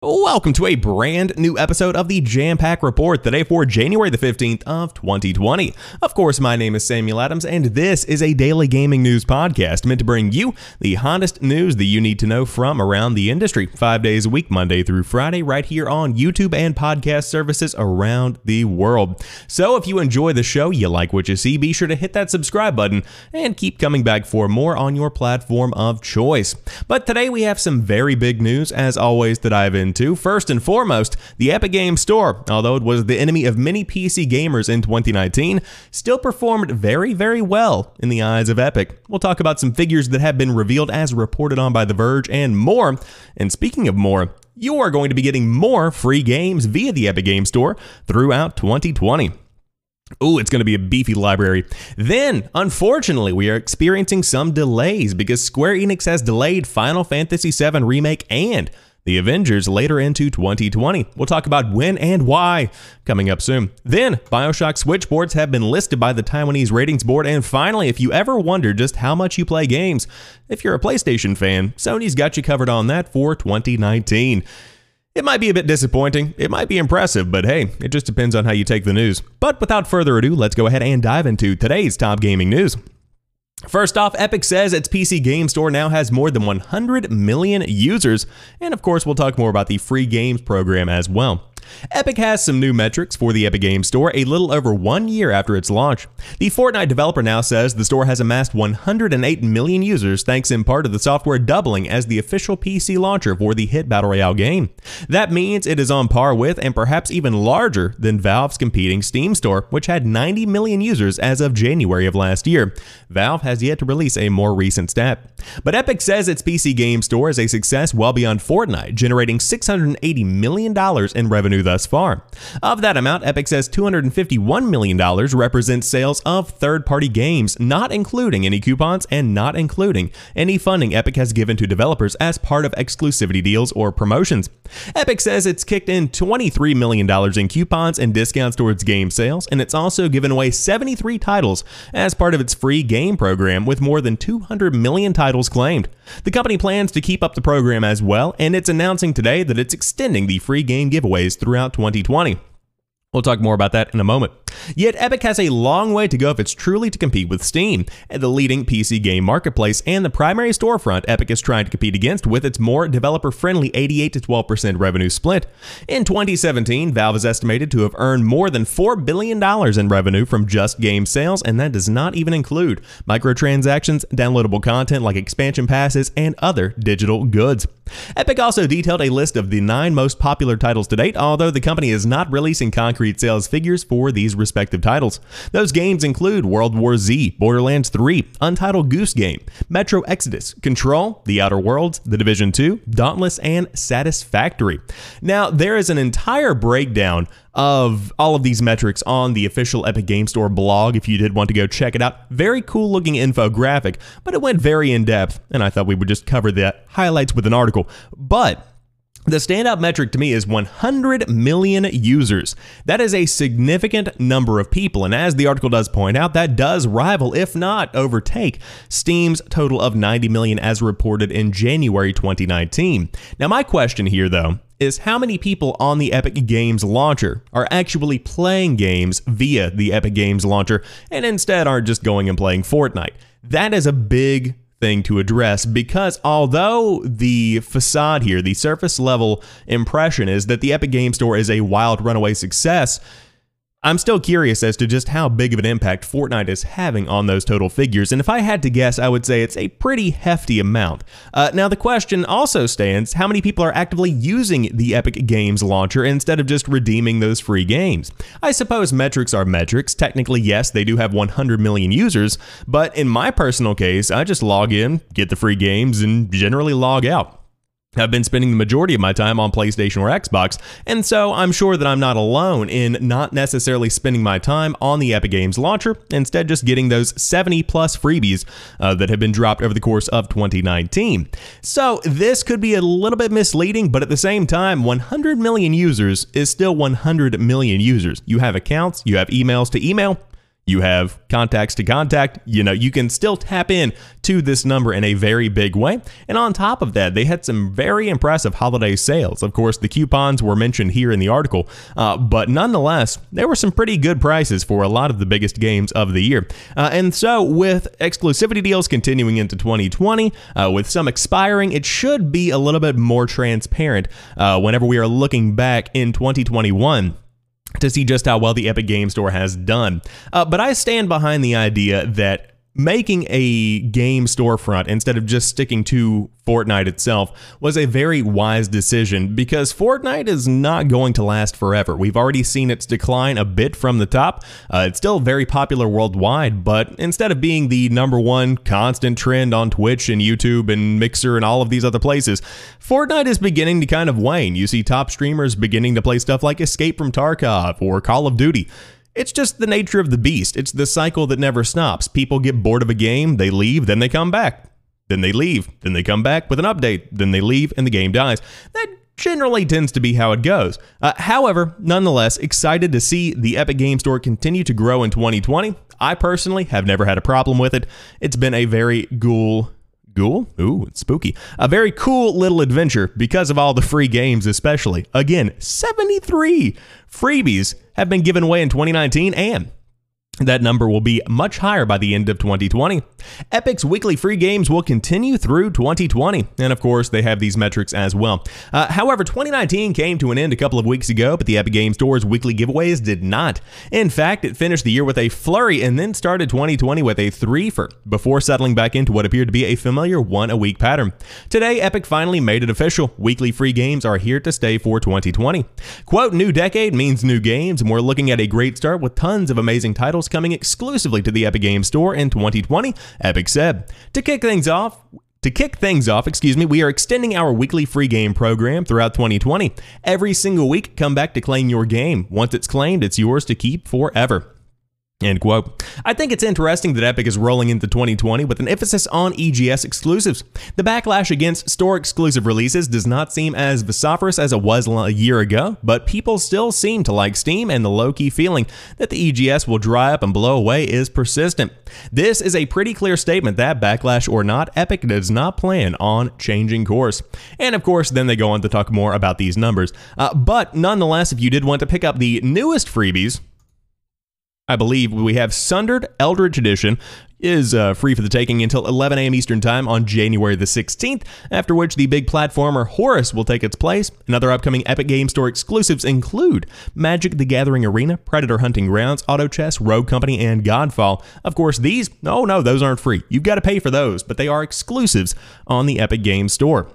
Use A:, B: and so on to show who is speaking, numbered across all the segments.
A: Welcome to a brand new episode of the Jampack Report, today for January the 15th of 2020. Of course, my name is Samuel Adams, and this is a daily gaming news podcast meant to bring you the hottest news that you need to know from around the industry, five days a week, Monday through Friday, right here on YouTube and podcast services around the world. So if you enjoy the show, you like what you see, be sure to hit that subscribe button and keep coming back for more on your platform of choice. But today we have some very big news, as always, that I've into. First and foremost, the Epic Games Store, although it was the enemy of many PC gamers in 2019, still performed very, very well in the eyes of Epic. We'll talk about some figures that have been revealed as reported on by The Verge and more. And speaking of more, you are going to be getting more free games via the Epic Games Store throughout 2020. Ooh, it's going to be a beefy library. Then, unfortunately, we are experiencing some delays because Square Enix has delayed Final Fantasy VII Remake and the Avengers later into 2020. We'll talk about when and why coming up soon. Then, Bioshock Switch ports have been listed by the Taiwanese ratings board. And finally, if you ever wonder just how much you play games, if you're a PlayStation fan, Sony's got you covered on that for 2019. It might be a bit disappointing, it might be impressive, but hey, it just depends on how you take the news. But without further ado, let's go ahead and dive into today's top gaming news. First off, Epic says its PC game store now has more than 100 million users, and of course, we'll talk more about the free games program as well. Epic has some new metrics for the Epic Games Store a little over one year after its launch. The Fortnite developer now says the store has amassed 108 million users thanks in part to the software doubling as the official PC launcher for the hit Battle Royale game. That means it is on par with and perhaps even larger than Valve's competing Steam store, which had 90 million users as of January of last year. Valve has yet to release a more recent stat. But Epic says its PC game store is a success well beyond Fortnite, generating $680 million in revenue revenue thus far. Of that amount, Epic says $251 million represents sales of third party games, not including any coupons and not including any funding Epic has given to developers as part of exclusivity deals or promotions. Epic says it's kicked in $23 million in coupons and discounts towards game sales, and it's also given away 73 titles as part of its free game program with more than 200 million titles claimed. The company plans to keep up the program as well, and it's announcing today that it's extending the free game giveaways throughout 2020. We'll talk more about that in a moment. Yet Epic has a long way to go if it's truly to compete with Steam, the leading PC game marketplace and the primary storefront Epic is trying to compete against with its more developer-friendly 88 to 12% revenue split. In 2017, Valve is estimated to have earned more than $4 billion in revenue from just game sales, and that does not even include microtransactions, downloadable content like expansion passes, and other digital goods. Epic also detailed a list of the nine most popular titles to date, although the company is not releasing concrete sales figures for these respective titles. Those games include World War Z, Borderlands 3, Untitled Goose Game, Metro Exodus, Control, The Outer Worlds, The Division 2, Dauntless, and Satisfactory. Now, there is an entire breakdown of all of these metrics on the official Epic Game Store blog if you did want to go check it out. Very cool looking infographic, but it went very in depth, and I thought we would just cover the highlights with an article. But the standout metric to me is 100 million users. That is a significant number of people, and as the article does point out, that does rival, if not overtake, Steam's total of 90 million as reported in January 2019. Now, my question here, though, is how many people on the Epic Games launcher are actually playing games via the Epic Games launcher and instead aren't just going and playing Fortnite? That is a big thing to address because although the facade here, the surface level impression is that the Epic Game Store is a wild runaway success, I'm still curious as to just how big of an impact Fortnite is having on those total figures, and if I had to guess, I would say it's a pretty hefty amount. Uh, now, the question also stands how many people are actively using the Epic Games launcher instead of just redeeming those free games? I suppose metrics are metrics. Technically, yes, they do have 100 million users, but in my personal case, I just log in, get the free games, and generally log out. I've been spending the majority of my time on PlayStation or Xbox, and so I'm sure that I'm not alone in not necessarily spending my time on the Epic Games launcher, instead just getting those 70 plus freebies uh, that have been dropped over the course of 2019. So this could be a little bit misleading, but at the same time, 100 million users is still 100 million users. You have accounts, you have emails to email, you have contacts to contact, you know, you can still tap in to this number in a very big way. And on top of that, they had some very impressive holiday sales. Of course, the coupons were mentioned here in the article, uh, but nonetheless, there were some pretty good prices for a lot of the biggest games of the year. Uh, and so, with exclusivity deals continuing into 2020, uh, with some expiring, it should be a little bit more transparent uh, whenever we are looking back in 2021 to see just how well the Epic Game Store has done. Uh, but I stand behind the idea that making a game storefront instead of just sticking to Fortnite itself was a very wise decision because Fortnite is not going to last forever. We've already seen its decline a bit from the top. Uh, it's still very popular worldwide, but instead of being the number one constant trend on Twitch and YouTube and Mixer and all of these other places, Fortnite is beginning to kind of wane. You see top streamers beginning to play stuff like Escape from Tarkov or Call of Duty. It's just the nature of the beast. It's the cycle that never stops. People get bored of a game, they leave, then they come back. Then they leave, then they come back with an update, then they leave, and the game dies. That generally tends to be how it goes. Uh, however, nonetheless, excited to see the Epic Game Store continue to grow in 2020. I personally have never had a problem with it. It's been a very ghoul Ghoul? Ooh, it's spooky. A very cool little adventure because of all the free games, especially. Again, 73 freebies have been given away in 2019 and that number will be much higher by the end of 2020. Epic's weekly free games will continue through 2020, and of course, they have these metrics as well. Uh, however, 2019 came to an end a couple of weeks ago, but the Epic Games Store's weekly giveaways did not. In fact, it finished the year with a flurry and then started 2020 with a threefer before settling back into what appeared to be a familiar one a week pattern. Today, Epic finally made it official. Weekly free games are here to stay for 2020. Quote, new decade means new games, and we're looking at a great start with tons of amazing titles coming exclusively to the Epic Games Store in 2020, Epic said. To kick things off, to kick things off, excuse me, we are extending our weekly free game program throughout 2020. Every single week, come back to claim your game. Once it's claimed, it's yours to keep forever. End quote. I think it's interesting that Epic is rolling into 2020 with an emphasis on EGS exclusives. The backlash against store exclusive releases does not seem as vociferous as it was a year ago, but people still seem to like Steam, and the low key feeling that the EGS will dry up and blow away is persistent. This is a pretty clear statement that, backlash or not, Epic does not plan on changing course. And of course, then they go on to talk more about these numbers. Uh, but nonetheless, if you did want to pick up the newest freebies, I believe we have Sundered Eldritch Edition is uh, free for the taking until 11 a.m. Eastern Time on January the 16th, after which the big platformer Horace will take its place. And other upcoming Epic Game Store exclusives include Magic the Gathering Arena, Predator Hunting Grounds, Auto Chess, Rogue Company, and Godfall. Of course, these, oh no, those aren't free. You've got to pay for those, but they are exclusives on the Epic Game Store.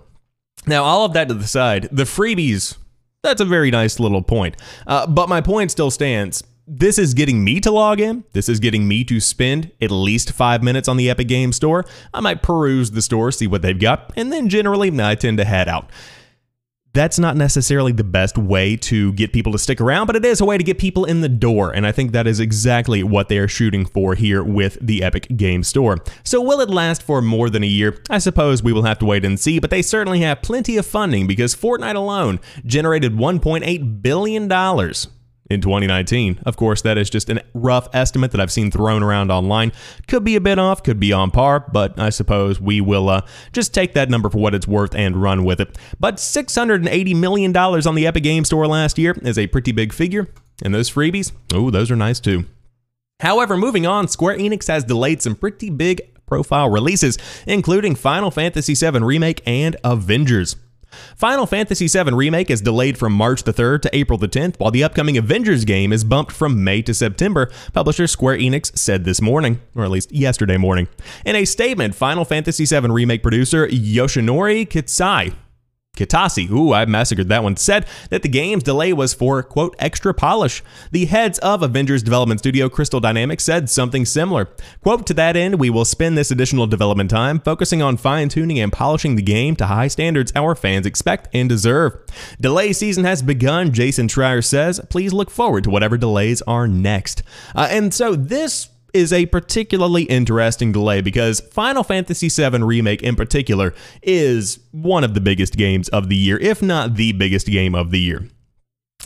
A: Now, all of that to the side, the freebies, that's a very nice little point. Uh, but my point still stands this is getting me to log in. This is getting me to spend at least five minutes on the Epic Game Store. I might peruse the store, see what they've got, and then generally I tend to head out. That's not necessarily the best way to get people to stick around, but it is a way to get people in the door, and I think that is exactly what they are shooting for here with the Epic Game Store. So, will it last for more than a year? I suppose we will have to wait and see, but they certainly have plenty of funding because Fortnite alone generated $1.8 billion in 2019. Of course, that is just a rough estimate that I've seen thrown around online. Could be a bit off, could be on par, but I suppose we will uh, just take that number for what it's worth and run with it. But $680 million on the Epic Game Store last year is a pretty big figure, and those freebies, oh, those are nice too. However, moving on, Square Enix has delayed some pretty big profile releases, including Final Fantasy VII Remake and Avengers. Final Fantasy VII Remake is delayed from March the 3rd to April the 10th, while the upcoming Avengers game is bumped from May to September, publisher Square Enix said this morning, or at least yesterday morning. In a statement, Final Fantasy VII Remake producer Yoshinori Kitsai Kitase, ooh, I massacred that one, said that the game's delay was for, quote, extra polish. The heads of Avengers development studio Crystal Dynamics said something similar. Quote, to that end, we will spend this additional development time focusing on fine tuning and polishing the game to high standards our fans expect and deserve. Delay season has begun, Jason Schreier says. Please look forward to whatever delays are next. Uh, and so this is a particularly interesting delay because Final Fantasy VII Remake in particular is one of the biggest games of the year, if not the biggest game of the year.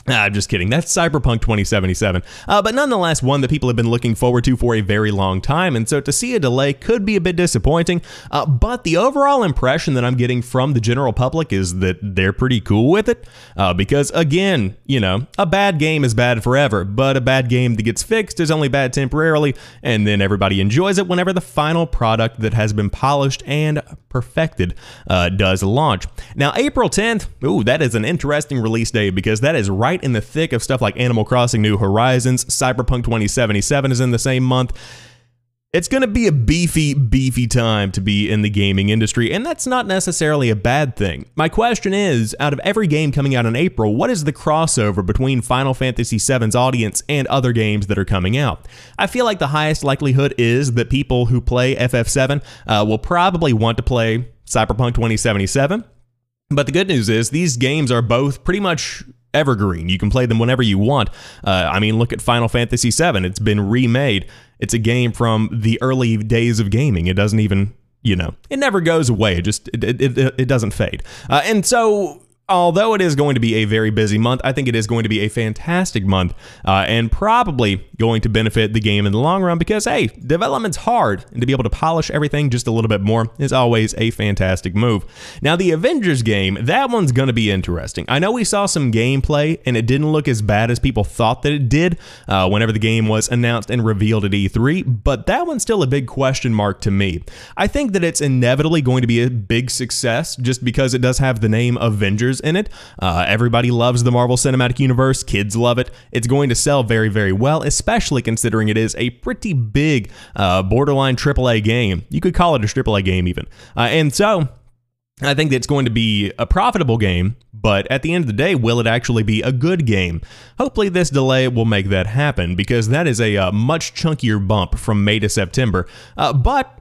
A: Ah, I'm just kidding. That's Cyberpunk 2077. Uh, but nonetheless, one that people have been looking forward to for a very long time. And so to see a delay could be a bit disappointing. Uh, but the overall impression that I'm getting from the general public is that they're pretty cool with it. Uh, because again, you know, a bad game is bad forever, but a bad game that gets fixed is only bad temporarily. And then everybody enjoys it whenever the final product that has been polished and perfected uh, does launch. Now, April 10th, ooh, that is an interesting release day because that is right in the thick of stuff like Animal Crossing New Horizons. Cyberpunk 2077 is in the same month. It's going to be a beefy, beefy time to be in the gaming industry, and that's not necessarily a bad thing. My question is out of every game coming out in April, what is the crossover between Final Fantasy VII's audience and other games that are coming out? I feel like the highest likelihood is that people who play FF7 uh, will probably want to play Cyberpunk 2077. But the good news is these games are both pretty much evergreen. You can play them whenever you want. Uh, I mean, look at Final Fantasy VII. It's been remade. It's a game from the early days of gaming. It doesn't even, you know, it never goes away. It just it it, it, doesn't fade. Uh, and so although it is going to be a very busy month, I think it is going to be a fantastic month uh, and probably going to benefit the game in the long run because, hey, development's hard and to be able to polish everything just a little bit more is always a fantastic move. Now, the Avengers game, that one's going to be interesting. I know we saw some gameplay and it didn't look as bad as people thought that it did uh, whenever the game was announced and revealed at E3, but that one's still a big question mark to me. I think that it's inevitably going to be a big success just because it does have the name Avengers in it. Uh, everybody loves the Marvel Cinematic Universe. Kids love it. It's going to sell very, very well, especially considering it is a pretty big uh, borderline AAA game. You could call it a AAA game even. Uh, and so I think it's going to be a profitable game, but at the end of the day, will it actually be a good game? Hopefully, this delay will make that happen because that is a uh, much chunkier bump from May to September. Uh, but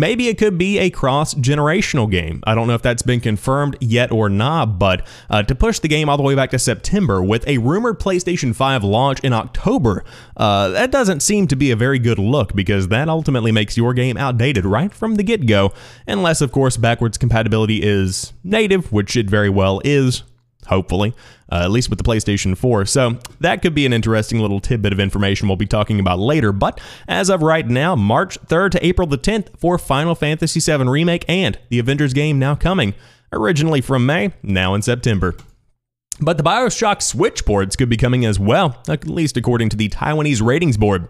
A: Maybe it could be a cross generational game. I don't know if that's been confirmed yet or not, but uh, to push the game all the way back to September with a rumored PlayStation 5 launch in October, uh, that doesn't seem to be a very good look because that ultimately makes your game outdated right from the get go, unless, of course, backwards compatibility is native, which it very well is hopefully, uh, at least with the PlayStation 4. So that could be an interesting little tidbit of information we'll be talking about later. But as of right now, March 3rd to April the 10th for Final Fantasy VII Remake and the Avengers game now coming. Originally from May, now in September. But the Bioshock Switch ports could be coming as well, at least according to the Taiwanese ratings board.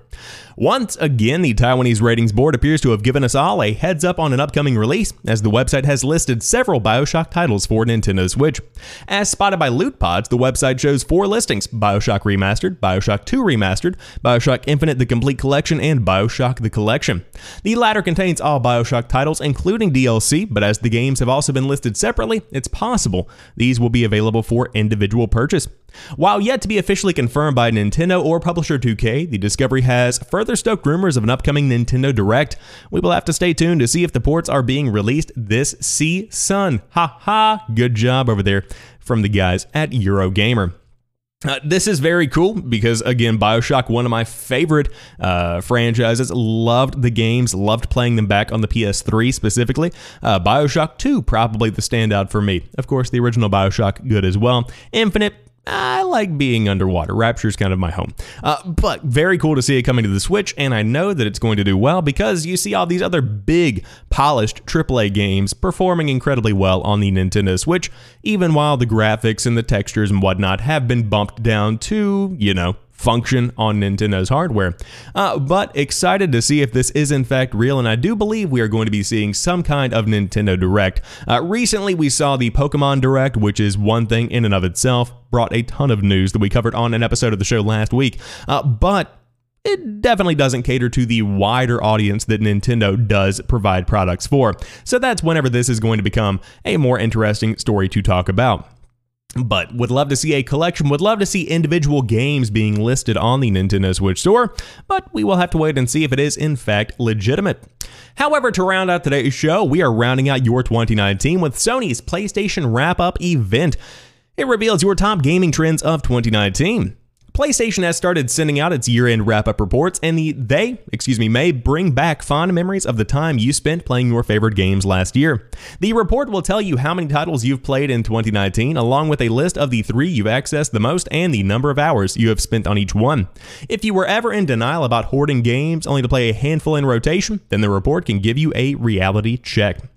A: Once again, the Taiwanese ratings board appears to have given us all a heads up on an upcoming release, as the website has listed several Bioshock titles for Nintendo Switch. As spotted by Lootpods, the website shows four listings Bioshock Remastered, Bioshock 2 Remastered, Bioshock Infinite The Complete Collection, and Bioshock The Collection. The latter contains all Bioshock titles, including DLC, but as the games have also been listed separately, it's possible these will be available for individual purchase. While yet to be officially confirmed by Nintendo or publisher 2K, the Discovery has further stoked rumors of an upcoming Nintendo Direct. We will have to stay tuned to see if the ports are being released this season. Ha ha! Good job over there from the guys at Eurogamer. Uh, this is very cool because, again, Bioshock, one of my favorite uh, franchises. Loved the games, loved playing them back on the PS3 specifically. Uh, Bioshock 2, probably the standout for me. Of course, the original Bioshock, good as well. Infinite, I like being underwater. Rapture's kind of my home. Uh, but very cool to see it coming to the Switch, and I know that it's going to do well because you see all these other big, polished AAA games performing incredibly well on the Nintendo Switch, even while the graphics and the textures and whatnot have been bumped down to, you know, function on Nintendo's hardware. Uh, but excited to see if this is in fact real, and I do believe we are going to be seeing some kind of Nintendo Direct. Uh, recently, we saw the Pokemon Direct, which is one thing in and of itself, brought a ton of news that we covered on an episode of the show last week. Uh, but it definitely doesn't cater to the wider audience that Nintendo does provide products for. So that's whenever this is going to become a more interesting story to talk about. But would love to see a collection, would love to see individual games being listed on the Nintendo Switch store, but we will have to wait and see if it is in fact legitimate. However, to round out today's show, we are rounding out your 2019 with Sony's PlayStation Wrap Up event. It reveals your top gaming trends of 2019. PlayStation has started sending out its year-end wrap-up reports, and the, they, excuse me, may bring back fond memories of the time you spent playing your favorite games last year. The report will tell you how many titles you've played in 2019, along with a list of the three you've accessed the most and the number of hours you have spent on each one. If you were ever in denial about hoarding games only to play a handful in rotation, then the report can give you a reality check.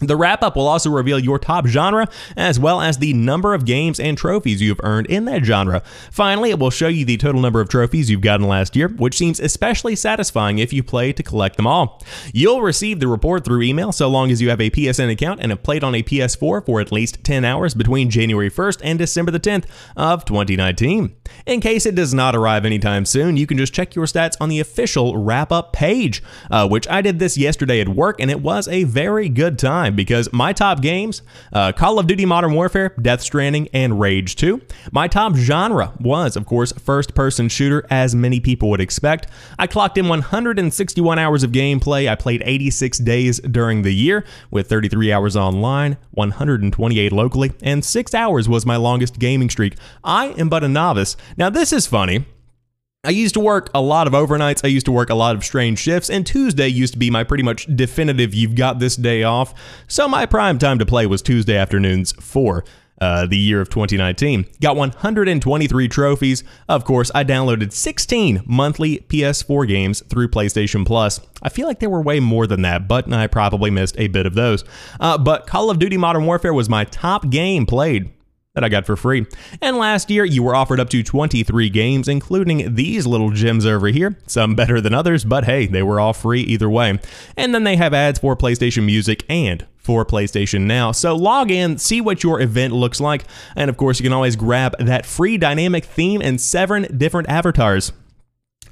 A: The wrap up will also reveal your top genre, as well as the number of games and trophies you have earned in that genre. Finally, it will show you the total number of trophies you've gotten last year, which seems especially satisfying if you play to collect them all. You'll receive the report through email so long as you have a PSN account and have played on a PS4 for at least 10 hours between January 1st and December the 10th of 2019. In case it does not arrive anytime soon, you can just check your stats on the official wrap up page, uh, which I did this yesterday at work, and it was a very good time time because my top games uh, Call of Duty Modern Warfare, Death Stranding, and Rage 2. My top genre was, of course, first person shooter, as many people would expect. I clocked in 161 hours of gameplay. I played 86 days during the year, with 33 hours online, 128 locally, and 6 hours was my longest gaming streak. I am but a novice. Now, this is funny. I used to work a lot of overnights. I used to work a lot of strange shifts, and Tuesday used to be my pretty much definitive you've got this day off. So my prime time to play was Tuesday afternoons for uh, the year of 2019. Got 123 trophies. Of course, I downloaded 16 monthly PS4 games through PlayStation Plus. I feel like there were way more than that, but I probably missed a bit of those. Uh, but Call of Duty Modern Warfare was my top game played that I got for free. And last year, you were offered up to 23 games, including these little gems over here. Some better than others, but hey, they were all free either way. And then they have ads for PlayStation Music and for PlayStation Now. So log in, see what your event looks like, and of course, you can always grab that free dynamic theme and seven different avatars.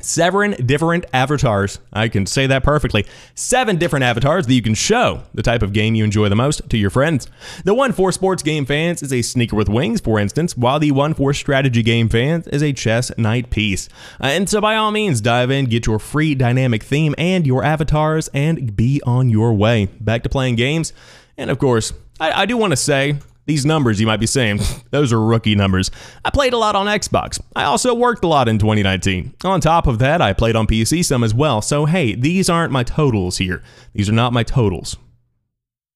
A: Seven different avatars. I can say that perfectly. Seven different avatars that you can show the type of game you enjoy the most to your friends. The one for sports game fans is a sneaker with wings, for instance, while the one for strategy game fans is a chess knight piece. Uh, and so, by all means, dive in, get your free dynamic theme and your avatars, and be on your way. Back to playing games. And of course, I, I do want to say these numbers, you might be saying, those are rookie numbers. I played a lot on Xbox. I also worked a lot in 2019. On top of that, I played on PC some as well. So, hey, these aren't my totals here. These are not my totals.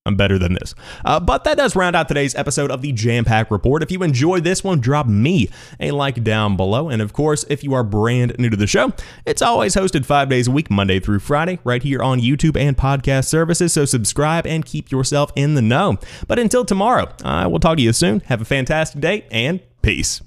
A: I'm better than this. Uh, but that does round out today's episode of the Jampack Report. If you enjoyed this one, drop me a like down below. And of course, if you are brand new to the show, it's always hosted five days a week, Monday through Friday, right here on YouTube and podcast services. So subscribe and keep yourself in the know. But until tomorrow, I will talk to you soon. Have a fantastic day and peace.